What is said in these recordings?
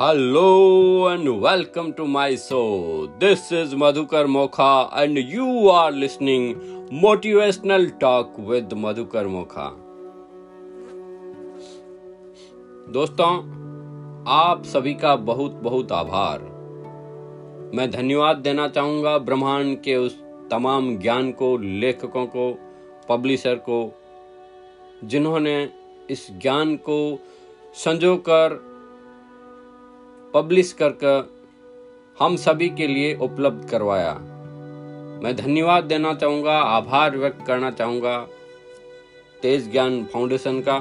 Hello and welcome to my show this is Madhukar Mokha and you are listening motivational talk with Madhukar Mokha दोस्तों, आप सभी का बहुत बहुत आभार। मैं धन्यवाद देना चाहूँगा ब्रह्मांड के उस तमाम ज्ञान को, लेखकों को, पब्लिशर को, जिन्होंने इस ज्ञान को संजोकर पब्लिश करके हम सभी के लिए उपलब्ध करवाया। मैं धन्यवाद देना चाहूँगा, आभार व्यक्त करना चाहूँगा तेज ज्ञान फाउंडेशन का,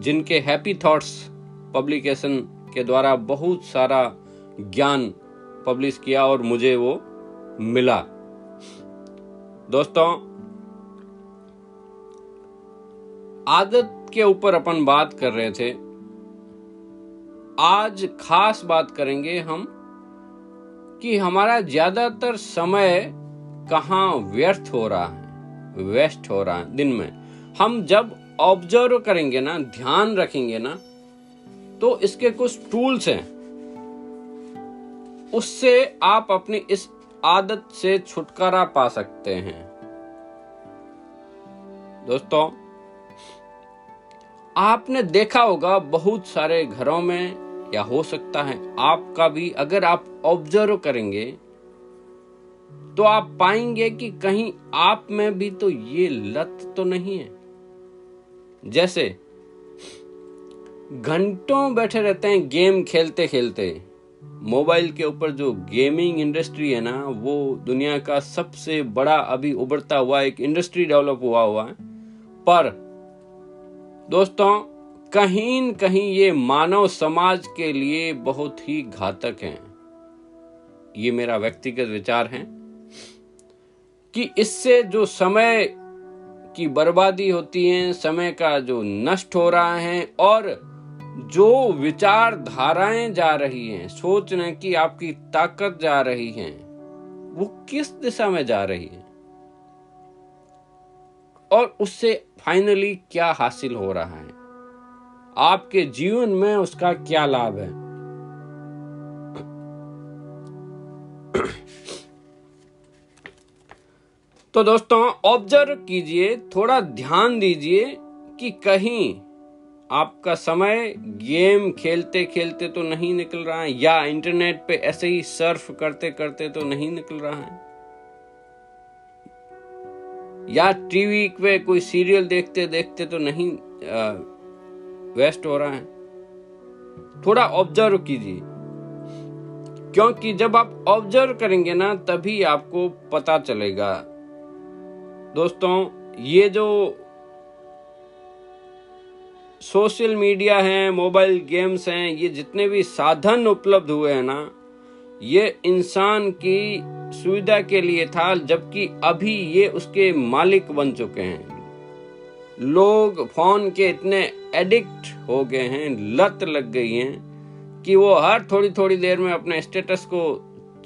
जिनके हैप्पी थॉट्स पब्लिकेशन के द्वारा बहुत सारा ज्ञान पब्लिश किया और मुझे वो मिला। दोस्तों, आदत के ऊपर अपन बात कर रहे थे। आज खास बात करेंगे हम कि हमारा ज़्यादातर समय कहाँ व्यर्थ हो रहा है वेस्ट हो रहा है दिन में। हम जब ऑब्ज़र्व करेंगे ना, ध्यान रखेंगे ना तो इसके कुछ टूल्स हैं। उससे आप अपनी इस आदत से छुटकारा पा सकते हैं। दोस्तों, आपने देखा होगा बहुत सारे घरों में या हो सकता है, आपका भी अगर आप ऑब्ज़र्व करेंगे तो आप पाएँगे कि कहीं आप में भी तो ये लत तो नहीं है। जैसे, घंटों बैठे रहते हैं गेम खेलते खेलते मोबाइल के ऊपर जो गेमिंग इंडस्ट्री है ना, वो दुनिया का सबसे बड़ा अभी उभरता हुआ एक इंडस्ट्री डेवलप हुआ हुआ है। पर, दोस्तों कहीं न कहीं ये मानव समाज के लिए बहुत ही घातक हैं। ये मेरा व्यक्तिगत विचार है कि इससे जो समय की बर्बादी होती है, समय का जो नष्ट हो रहा है और जो विचारधाराएँ जा रही हैं सोचने की आपकी ताकत जा रही है, वो किस दिशा में जा रही है? और उससे फाइनली क्या हासिल हो रहा है? आपके जीवन में उसका क्या लाभ है? तो दोस्तों ऑब्ज़र्व कीजिए थोड़ा ध्यान दीजिए कि कहीं आपका समय गेम खेलते खेलते तो नहीं निकल रहा है या इंटरनेट पे ऐसे ही सर्फ करते करते तो नहीं निकल रहा है। या टीवी पे कोई सीरियल देखते देखते तो नहीं आ, वेस्ट हो रहा है। थोड़ा ऑब्ज़र्व कीजिए। क्योंकि जब आप ऑब्ज़र्व करेंगे ना, तभी आपको पता चलेगा। दोस्तों, ये जो सोशल मीडिया है मोबाइल गेम्स हैं, ये जितने भी साधन उपलब्ध हुए हैं ना, ये इंसान की सुविधा के लिए था, जबकि अभी ये उसके मालिक बन चुके हैं। लोग फ़ोन के इतने एडिक्ट हो गए हैं, लत लग गई है कि वो हर थोड़ी थोड़ी देर में अपने स्टेटस को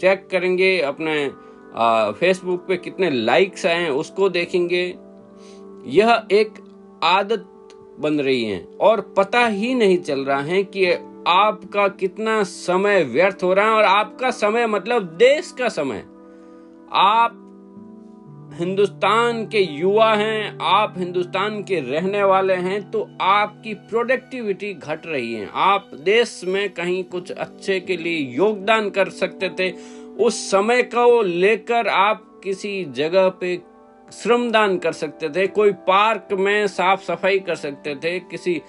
चेक करेंगे, अपने फेसबुक पे कितने लाइक्स आए हैं उसको देखेंगे। यह एक आदत बन रही है और पता ही नहीं चल रहा है कि आपका कितना समय व्यर्थ हो रहा है और आपका समय मतलब देश का समय। आप हिंदुस्तान के युवा हैं, आप हिंदुस्तान के रहने वाले हैं तो आपकी प्रोडक्टिविटी घट रही है। आप देश में कहीं कुछ अच्छे के लिए योगदान कर सकते थे। उस समय को लेकर आप किसी जगह पे श्रमदान कर सकते थे, कोई पार्क में साफ़ सफ़ाई कर सकते थे, किसी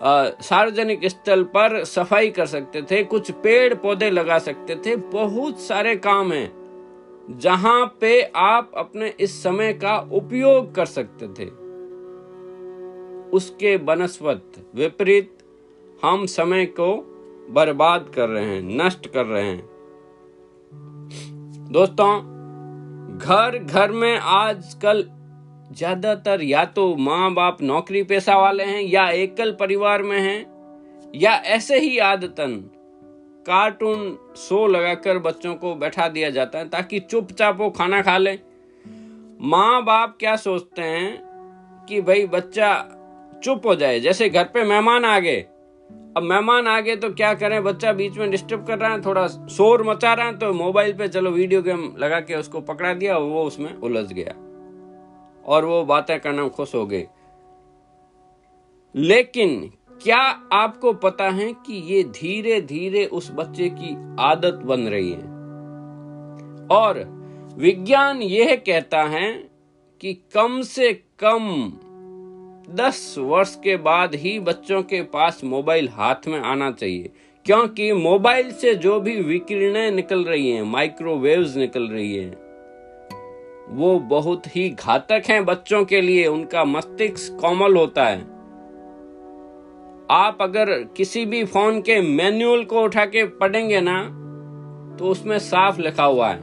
सार्वजनिक स्थल पर सफ़ाई कर सकते थे, कुछ पेड़ पौधे लगा सकते थे, बहुत सारे काम हैं। जहाँ पे आप अपने इस समय का उपयोग कर सकते थे। उसके बनस्वत विपरीत हम समय को बर्बाद कर रहे हैं, नष्ट कर रहे हैं। दोस्तों, घर घर में आजकल ज़्यादातर या तो माँ बाप नौकरी पेशा वाले हैं या एकल परिवार में हैं, या ऐसे ही आदतन कार्टून शो लगाकर बच्चों को बैठा दिया जाता है ताकि चुपचाप वो खाना खा ले। माँ बाप क्या सोचते हैं कि भाई बच्चा चुप हो जाए? जैसे घर पे मेहमान आ गए। अब मेहमान आ गए तो क्या करें? बच्चा बीच में डिस्टर्ब कर रहा है, थोड़ा शोर मचा रहा है तो मोबाइल पे चलो वीडियो गेम लगा के उसको पकड़ा दिया वो उसमें उलझ गया। और वो बातें करना खुश हो गए। लेकिन क्या आपको पता है कि ये धीरे धीरे उस बच्चे की आदत बन रही है? और विज्ञान यह कहता है कि कम से कम दस वर्ष के बाद ही बच्चों के पास मोबाइल हाथ में आना चाहिए। क्योंकि मोबाइल से जो भी विकिरणें निकल रही हैं, माइक्रोवेव्स निकल रही हैं, वो बहुत ही घातक हैं बच्चों के लिए। उनका मस्तिष्क कोमल होता है। आप अगर किसी भी फ़ोन के मैनुअल को उठा के पढ़ेंगे ना तो उसमें साफ़ लिखा हुआ है।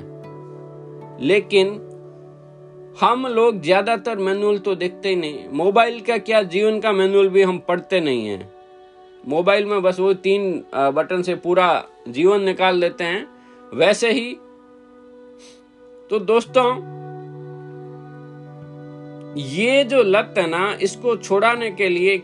लेकिन हम लोग ज़्यादातर मैनुअल तो देखते ही नहीं। मोबाइल का क्या, जीवन का मैनुअल भी हम पढ़ते नहीं है। मोबाइल में बस वो तीन बटन से पूरा जीवन निकाल देते हैं। वैसे ही तो दोस्तों, ये जो लत है ना, इसको छुड़ाने के लिए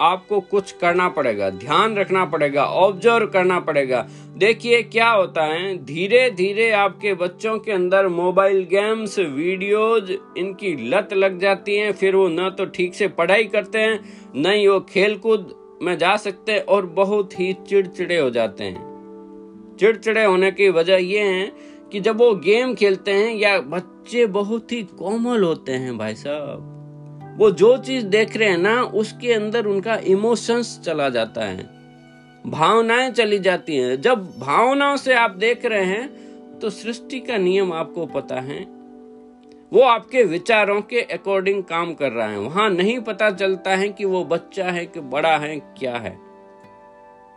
आपको कुछ करना पड़ेगा, ध्यान रखना पड़ेगा ऑब्ज़र्व करना पड़ेगा। देखिए क्या होता है धीरे धीरे आपके बच्चों के अंदर मोबाइल गेम्स वीडियोज़ इनकी लत लग जाती है, फिर वो न तो ठीक से पढ़ाई करते हैं, न ही वो खेल कूद में जा सकते हैं और बहुत ही चिड़चिड़े हो जाते हैं। चिड़चिड़े होने की वजह ये है कि जब वो गेम खेलते हैं या बच्चे बहुत ही कोमल होते हैं भाई साहब वो जो चीज़ देख रहे हैं ना, उसके अंदर उनका इमोशंस चला जाता है। भावनाएँ चली जाती हैं। जब भावनाओं से आप देख रहे हैं तो सृष्टि का नियम आपको पता है। वो आपके विचारों के अकॉर्डिंग काम कर रहा है। वहाँ नहीं पता चलता है कि वो बच्चा है कि बड़ा है, क्या है।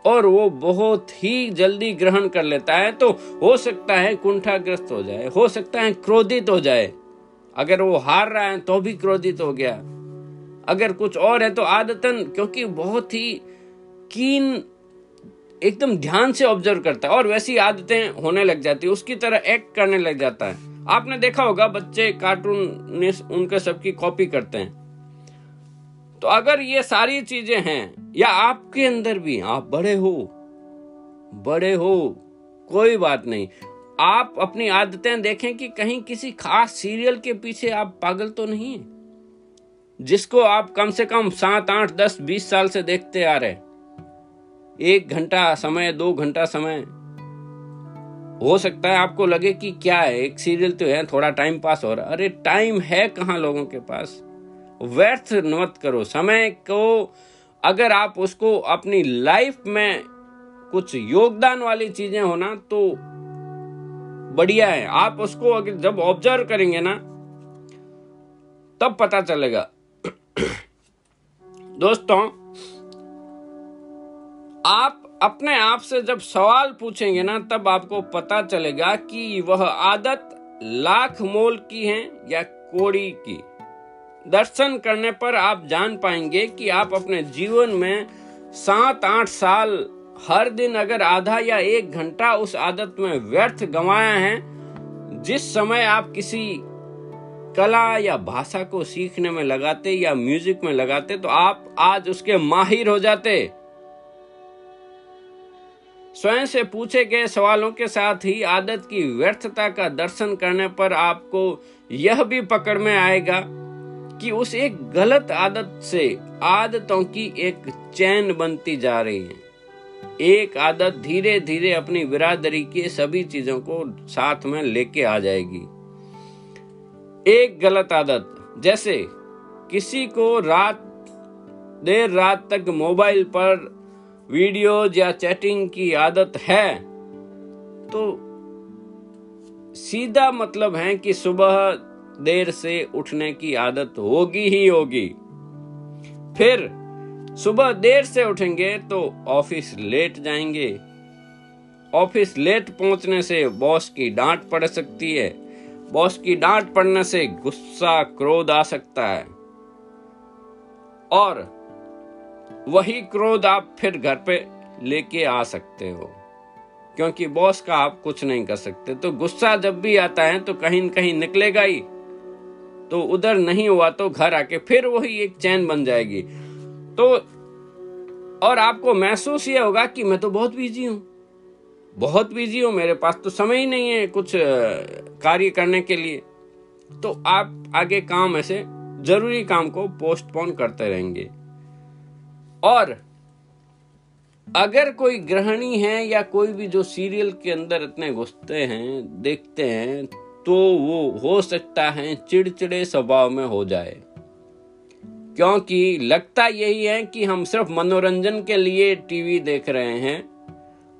और वो बहुत ही जल्दी ग्रहण कर लेता है तो हो सकता है कुंठाग्रस्त हो जाए, हो सकता है क्रोधित हो जाए। अगर वो हार रहा है तो भी क्रोधित हो गया। अगर कुछ और है तो आदतन, क्योंकि बहुत ही कीन एकदम ध्यान से ऑब्ज़र्व करता है, और वैसी आदतें होने लग जाती है, उसकी तरह एक्ट करने लग जाता है। आपने देखा होगा, बच्चे कार्टून उनके सबकी कॉपी करते हैं। तो अगर ये सारी चीज़ें हैं, या आपके अंदर भी, आप बड़े हो बड़े हो, कोई बात नहीं। आप अपनी आदतें देखें कि कहीं किसी खास सीरियल के पीछे आप पागल तो नहीं जिसको आप कम से कम सात, आठ, दस, बीस साल से देखते आ रहे एक घंटा समय, दो घंटा समय। हो सकता है आपको लगे कि क्या है, एक सीरियल तो है, थोड़ा टाइम पास हो रहा है। अरे, टाइम है कहाँ लोगों के पास? व्यर्थ मत करो, समय को, अगर आप उसको अपनी लाइफ में कुछ योगदान वाली चीज़ें होना तो बढ़िया है। आप उसको अगर जब ऑब्ज़र्व करेंगे ना, तब पता चलेगा। दोस्तों, आप अपने आप से जब सवाल पूछेंगे ना, तब आपको पता चलेगा कि वह आदत लाख मोल की है या कोड़ी की। दर्शन करने पर आप जान पाएँगे कि आप अपने जीवन में सात आठ साल हर दिन अगर आधा या एक घंटा उस आदत में व्यर्थ गंवाया है, जिस समय आप किसी कला या भाषा को सीखने में लगाते या म्यूज़िक में लगाते तो आप आज उसके माहिर हो जाते। स्वयं से पूछे गए सवालों के साथ ही आदत की व्यर्थता का दर्शन करने पर आपको यह भी पकड़ में आएगा कि उस एक गलत आदत से आदतों की एक चैन बनती जा रही है। एक आदत धीरे धीरे अपनी बिरादरी के सभी चीज़ों को साथ में लेके आ जाएगी। एक गलत आदत, जैसे किसी को रात, देर रात तक मोबाइल पर वीडियोज़ या चैटिंग की आदत है तो सीधा मतलब है कि सुबह देर से उठने की आदत होगी ही होगी। फिर सुबह देर से उठेंगे तो ऑफ़िस लेट जाएँगे। ऑफ़िस लेट पहुँचने से बॉस की डांट पड़ सकती है। बॉस की डांट पड़ने से गुस्सा, क्रोध आ सकता है। और वही क्रोध आप फिर घर पे लेके आ सकते हो। क्योंकि बॉस का आप कुछ नहीं कर सकते। तो गुस्सा जब भी आता है तो कहीं न कहीं निकलेगा ही। तो उधर नहीं हुआ तो घर आके फिर वही एक चैन बन जाएगी। तो और आपको महसूस ये होगा कि मैं तो बहुत बिज़ी हूँ। बहुत बिज़ी हूँ, मेरे पास तो समय ही नहीं है कुछ कार्य करने के लिए। तो आप आगे काम ऐसे ज़रूरी काम को पोस्टपोन करते रहेंगे। और अगर कोई गृहिणी है या कोई भी जो सीरियल के अंदर इतने घुसते हैं, देखते हैं तो वो हो सकता है चिड़चिड़े स्वभाव में हो जाए। क्योंकि लगता यही है कि हम सिर्फ़ मनोरंजन के लिए टीवी देख रहे हैं।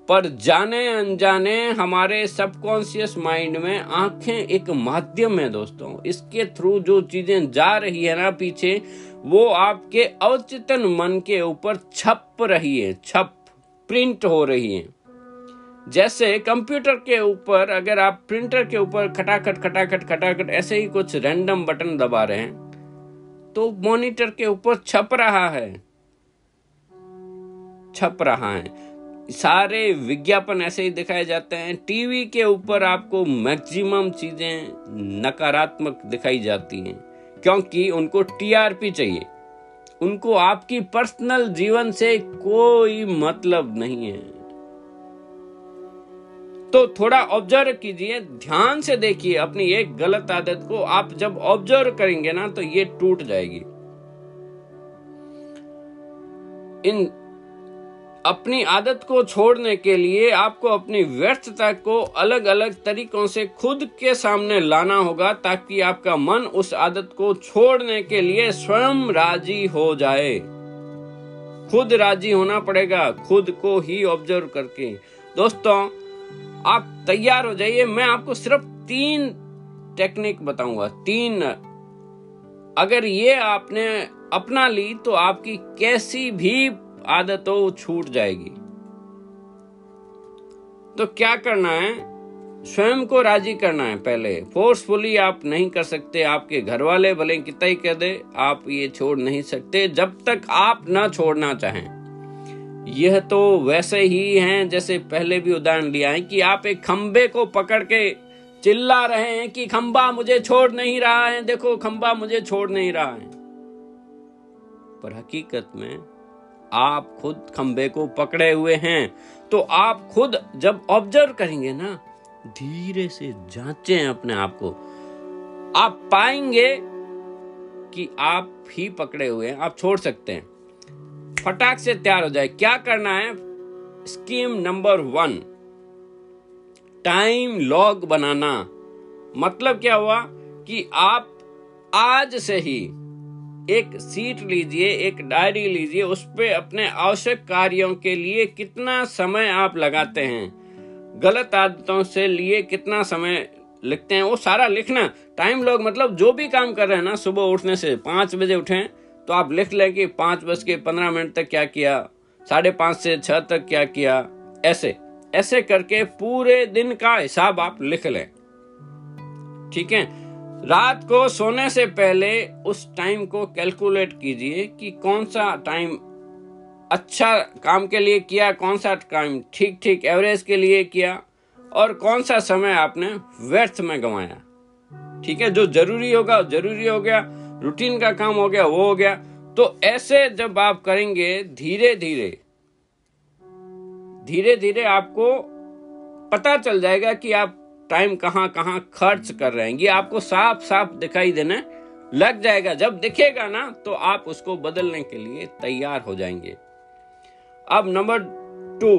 पर जाने अनजाने हमारे सबकॉन्शियस माइंड में आँखें एक माध्यम है दोस्तों। इसके थ्रू जो चीज़ें जा रही है ना पीछे, वो आपके अवचेतन मन के ऊपर छप रही है, छप, प्रिंट हो रही है। जैसे कंप्यूटर के ऊपर, अगर आप प्रिंटर के ऊपर खटाखट खटाखट खटाखट ऐसे ही कुछ रैंडम बटन दबा रहे हैं तो मॉनिटर के ऊपर छप रहा है। छप रहा है। सारे विज्ञापन ऐसे ही दिखाए जाते हैं। टीवी के ऊपर आपको मैक्सिमम चीज़ें नकारात्मक दिखाई जाती हैं, क्योंकि उनको टीआरपी चाहिए। उनको आपकी पर्सनल जीवन से कोई मतलब नहीं है। तो थोड़ा ऑब्ज़र्व कीजिए, ध्यान से देखिए अपनी एक गलत आदत को। आप जब ऑब्ज़र्व करेंगे ना तो ये टूट जाएगी। इन अपनी आदत को छोड़ने के लिए आपको अपनी व्यर्थता को अलग अलग तरीकों से खुद के सामने लाना होगा, ताकि आपका मन उस आदत को छोड़ने के लिए स्वयं राज़ी हो जाए। खुद राज़ी होना पड़ेगा, खुद को ही ऑब्ज़र्व करके। दोस्तों आप तैयार हो जाइए। मैं आपको सिर्फ़ तीन टेक्निक बताऊँगा। तीन। अगर ये आपने अपना ली तो आपकी कैसी भी आदत हो छूट जाएगी। तो क्या करना है? स्वयं को राज़ी करना है पहले। फोर्सफुली आप नहीं कर सकते। आपके घर वाले भले कितना ही कह दे, आप ये छोड़ नहीं सकते। जब तक आप ना छोड़ना चाहें। यह तो वैसे ही हैं जैसे पहले भी उदाहरण लिया है कि आप एक खंबे को पकड़ के चिल्ला रहे हैं कि खंबा मुझे छोड़ नहीं रहा है। देखो, खंबा मुझे छोड़ नहीं रहा है। पर हकीकत में आप खुद खंबे को पकड़े हुए हैं। तो आप खुद जब ऑब्ज़र्व करेंगे ना, धीरे से जांचें अपने आप को। आप पाएँगे कि आप ही पकड़े हुए हैं, आप छोड़ सकते हैं। फटाक से तैयार हो जाए। क्या करना है? Scheme number one time log बनाना। मतलब क्या हुआ? कि आप आज से ही एक सीट लीजिए, एक डायरी लीजिए, उस पर अपने आवश्यक कार्यों के लिए कितना समय आप लगाते हैं, गलत आदतों से लिए कितना समय लिखते हैं, वो सारा लिखना। टाइम लॉग मतलब जो भी काम कर रहे हैं ना, सुबह उठने से, पाँच बजे उठे तो आप लिख लें कि पाँच बज के पंद्रह मिनट तक क्या किया? साढ़े पाँच से छह तक क्या किया? ऐसे ऐसे करके पूरे दिन का हिसाब आप लिख लें। ठीक है? रात को सोने से पहले उस टाइम को कैलकुलेट कीजिए कि कौन सा टाइम अच्छा काम के लिए किया, कौन सा टाइम ठीक ठीक एवरेज के लिए किया, और कौन सा समय आपने व्यर्थ में गंवाया। ठीक है? जो ज़रूरी होगा, ज़रूरी हो गया। रूटीन का काम हो गया, वो हो गया। तो ऐसे जब आप करेंगे, धीरे धीरे धीरे धीरे आपको पता चल जाएगा कि आप टाइम कहाँ कहाँ खर्च कर रहे हैं। ये आपको साफ़ साफ़ दिखाई देने लग जाएगा। जब दिखेगा ना तो आप उसको बदलने के लिए तैयार हो जाएँगे। अब नंबर टू,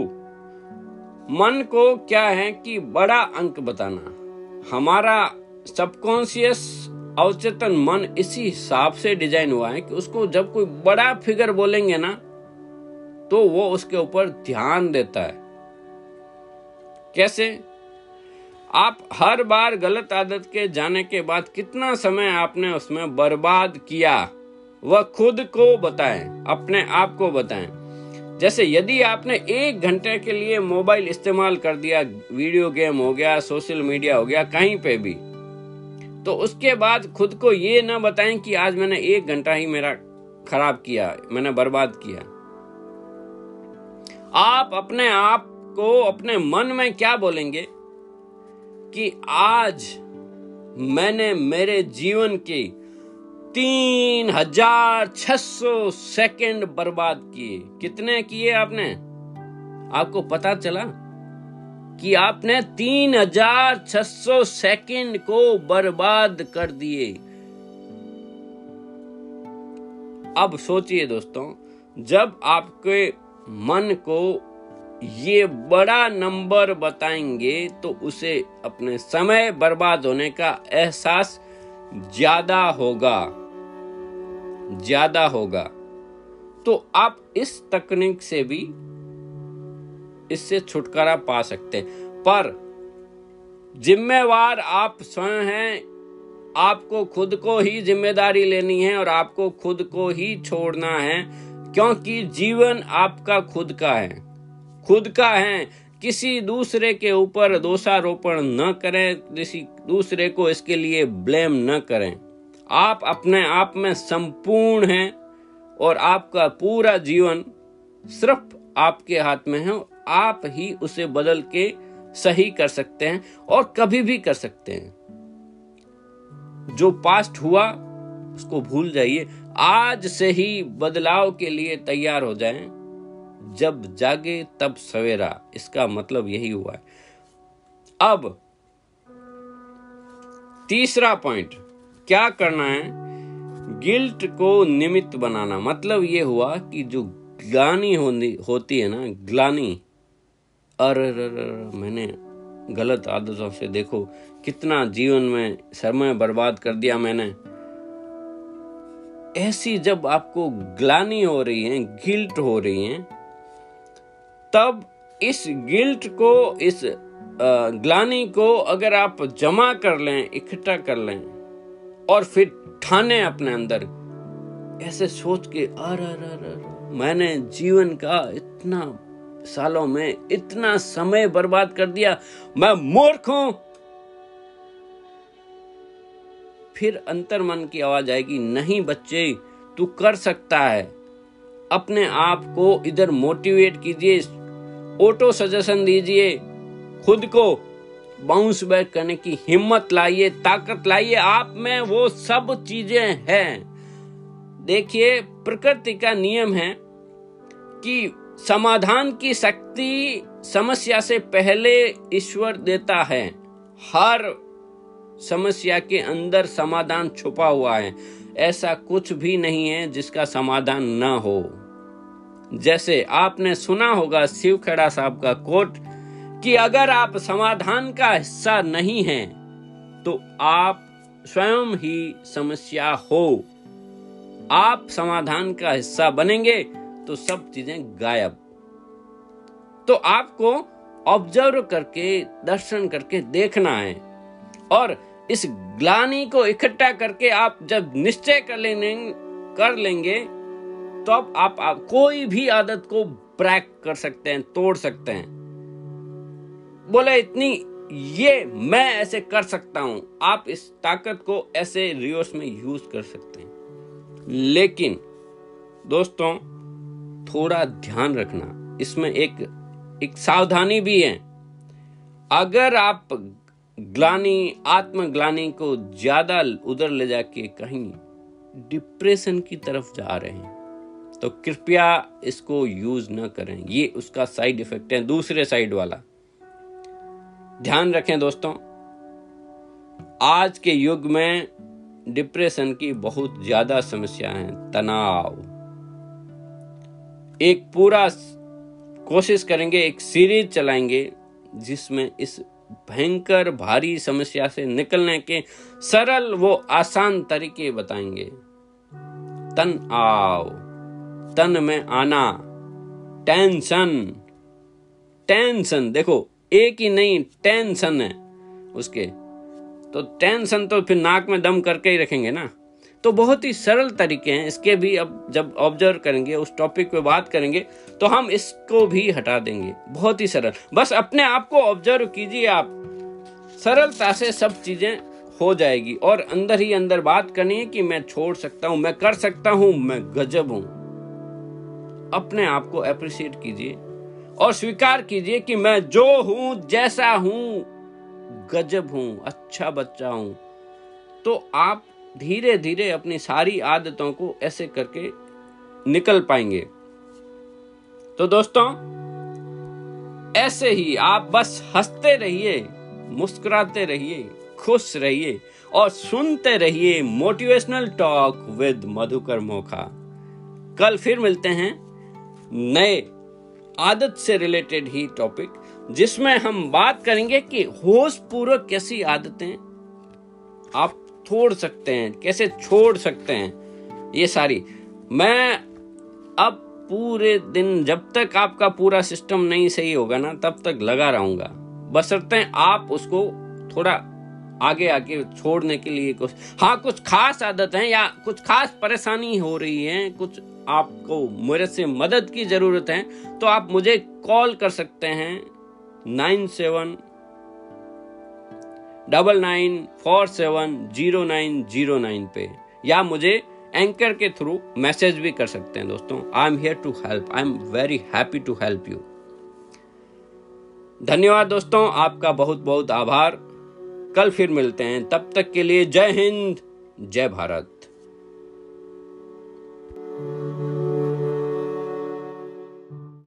मन को क्या है कि बड़ा अंक बताना। हमारा सबकॉन्सियस अवचेतन मन इसी हिसाब से डिज़ाइन हुआ है कि उसको जब कोई बड़ा फिगर बोलेंगे ना तो वो उसके ऊपर ध्यान देता है। कैसे? आप हर बार गलत आदत के जाने के बाद कितना समय आपने उसमें बर्बाद किया, वह खुद को बताएँ, अपने आप को बताएँ। जैसे यदि आपने एक घंटे के लिए मोबाइल इस्तेमाल कर दिया, वीडियो गेम हो गया, सोशल मीडिया हो गया, कहीं पे भी तो उसके बाद खुद को ये ना बताएँ कि आज मैंने एक घंटा ही मेरा खराब किया, मैंने बर्बाद किया। आप अपने आप को, अपने मन में क्या बोलेंगे? कि आज मैंने मेरे जीवन की तीन हज़ार छह सौ सेकेंड बर्बाद किए। कितने किए आपने? आपको पता चला? कि आपने तीन हज़ार छह सौ सेकेंड को बर्बाद कर दिए। अब सोचिए दोस्तों, जब आपके मन को ये बड़ा नंबर बताएँगे तो उसे अपने समय बर्बाद होने का एहसास ज़्यादा होगा। ज़्यादा होगा। तो आप इस तकनीक से भी इससे छुटकारा पा सकते हैं। पर जिम्मेवार आप स्वयं हैं, आपको खुद को ही ज़िम्मेदारी लेनी है और आपको खुद को ही छोड़ना है, क्योंकि जीवन आपका खुद का है। खुद का है। किसी दूसरे के ऊपर दोषारोपण न करें, किसी दूसरे को इसके लिए ब्लेम न करें। आप अपने आप में संपूर्ण हैं और आपका पूरा जीवन सिर्फ़ आपके हाथ में है आप ही उसे बदल के सही कर सकते हैं और कभी भी कर सकते हैं। जो पास्ट हुआ, उसको भूल जाइए। आज से ही बदलाव के लिए तैयार हो जाएँ। जब जागे, तब सवेरा। इसका मतलब यही हुआ है। अब, तीसरा पॉइंट। क्या करना है? गिल्ट को निमित्त बनाना। मतलब ये हुआ कि जो ग्लानी होती है ना, ग्लानी अरे मैंने गलत आदतों से देखो, कितना जीवन में समय बर्बाद कर दिया मैंने। ऐसी जब आपको ग्लानी हो रही है, गिल्ट हो रही है, तब इस गिल्ट को, इस ग्लानी को अगर आप जमा कर लें, इकट्ठा कर लें, और फिर ठाने अपने अंदर, ऐसे सोच के अर, मैंने जीवन का इतना सालों में इतना समय बर्बाद कर दिया। मैं मूर्ख हूँ। फिर अंतर मन की आवाज़ आएगी, नहीं बच्चे, तू कर सकता है। अपने आप को इधर मोटिवेट कीजिए, ऑटो सजेशन दीजिए, खुद को बाउंस बैक करने की हिम्मत लाइए, ताकत लाइए। आप में वो सब चीज़ें हैं। देखिए, प्रकृति का नियम है कि समाधान की शक्ति समस्या से पहले ईश्वर देता है। हर समस्या के अंदर समाधान छुपा हुआ है। ऐसा कुछ भी नहीं है जिसका समाधान न हो। जैसे आपने सुना होगा शिव खेड़ा साहब का कोट कि अगर आप समाधान का हिस्सा नहीं हैं तो आप स्वयं ही समस्या हो। आप समाधान का हिस्सा बनेंगे। तो सब चीज़ें गायब। तो आपको ऑब्ज़र्व करके दर्शन करके देखना है। और इस ग्लानी को इकट्ठा करके आप जब निश्चय कर लेंगे कर लेंगे तो अब आप, आप कोई भी आदत को ब्रैक कर सकते हैं तोड़ सकते हैं। बोले इतनी ये मैं ऐसे कर सकता हूँ। आप इस ताकत को ऐसे रियोस में यूज़ कर सकते हैं। लेकिन दोस्तों थोड़ा ध्यान रखना। इसमें एक एक सावधानी भी है। अगर आप ग्लानी, आत्मग्लानी को ज़्यादा उधर ले जाके कहीं डिप्रेशन की तरफ़ जा रहे हैं तो कृपया इसको यूज़ ना करें। ये उसका साइड इफ़ेक्ट है, दूसरे साइड वाला। ध्यान रखें दोस्तों, आज के युग में डिप्रेशन की बहुत ज़्यादा समस्या है, तनाव। एक पूरा कोशिश करेंगे, एक सीरीज़ चलाएँगे, जिसमें इस भयंकर भारी समस्या से निकलने के सरल वो आसान तरीके बताएँगे। तन आओ, तन में आना, टेंशन टेंशन। देखो, एक ही नहीं, टेंशन है उसके। तो टेंशन तो फिर नाक में दम करके ही रखेंगे ना। तो बहुत ही सरल तरीके हैं। इसके भी अब जब ऑब्ज़र्व करेंगे, उस टॉपिक पे बात करेंगे तो हम इसको भी हटा देंगे। बहुत ही सरल। बस अपने आप को ऑब्ज़र्व कीजिए आप। सरलता से सब चीज़ें हो जाएगी और अंदर ही अंदर बात करनी है कि मैं छोड़ सकता हूँ, मैं कर सकता हूँ, मैं गजब हूँ। अपने आप को अप्रिशिएट कीजिए और स्वीकार कीजिए कि मैं जो हूँ, जैसा हूँ, गजब हूँ अच्छा बच्चा हूँ। तो आप धीरे धीरे अपनी सारी आदतों को ऐसे करके निकल पाएँगे। तो दोस्तों, ऐसे ही आप बस हँसते रहिए, मुस्कुराते रहिए, खुश रहिए और सुनते रहिए motivational talk with Madhukar Mokha. कल फिर मिलते हैं नए आदत से रिलेटेड ही टॉपिक जिसमें हम बात करेंगे कि होश पूर्वक कैसी आदतें आप छोड़ सकते हैं? कैसे छोड़ सकते हैं? ये सारी। मैं अब पूरे दिन, जब तक आपका पूरा सिस्टम नहीं सही होगा ना, तब तक लगा रहूँगा। बसरते आप उसको थोड़ा आगे आगे छोड़ने के लिए कुछ हाँ कुछ खास आदत है या कुछ खास परेशानी हो रही है, कुछ आपको मेरे से मदद की ज़रूरत है तो आप मुझे कॉल कर सकते हैं। Nine seven double nine four seven zero nine zero nine पे। या मुझे एंकर के थ्रू मैसेज भी कर सकते हैं दोस्तों। I am here to help I am very happy to help you धन्यवाद दोस्तों। आपका बहुत बहुत आभार। कल फिर मिलते हैं। तब तक के लिए जय हिंद, जय भारत।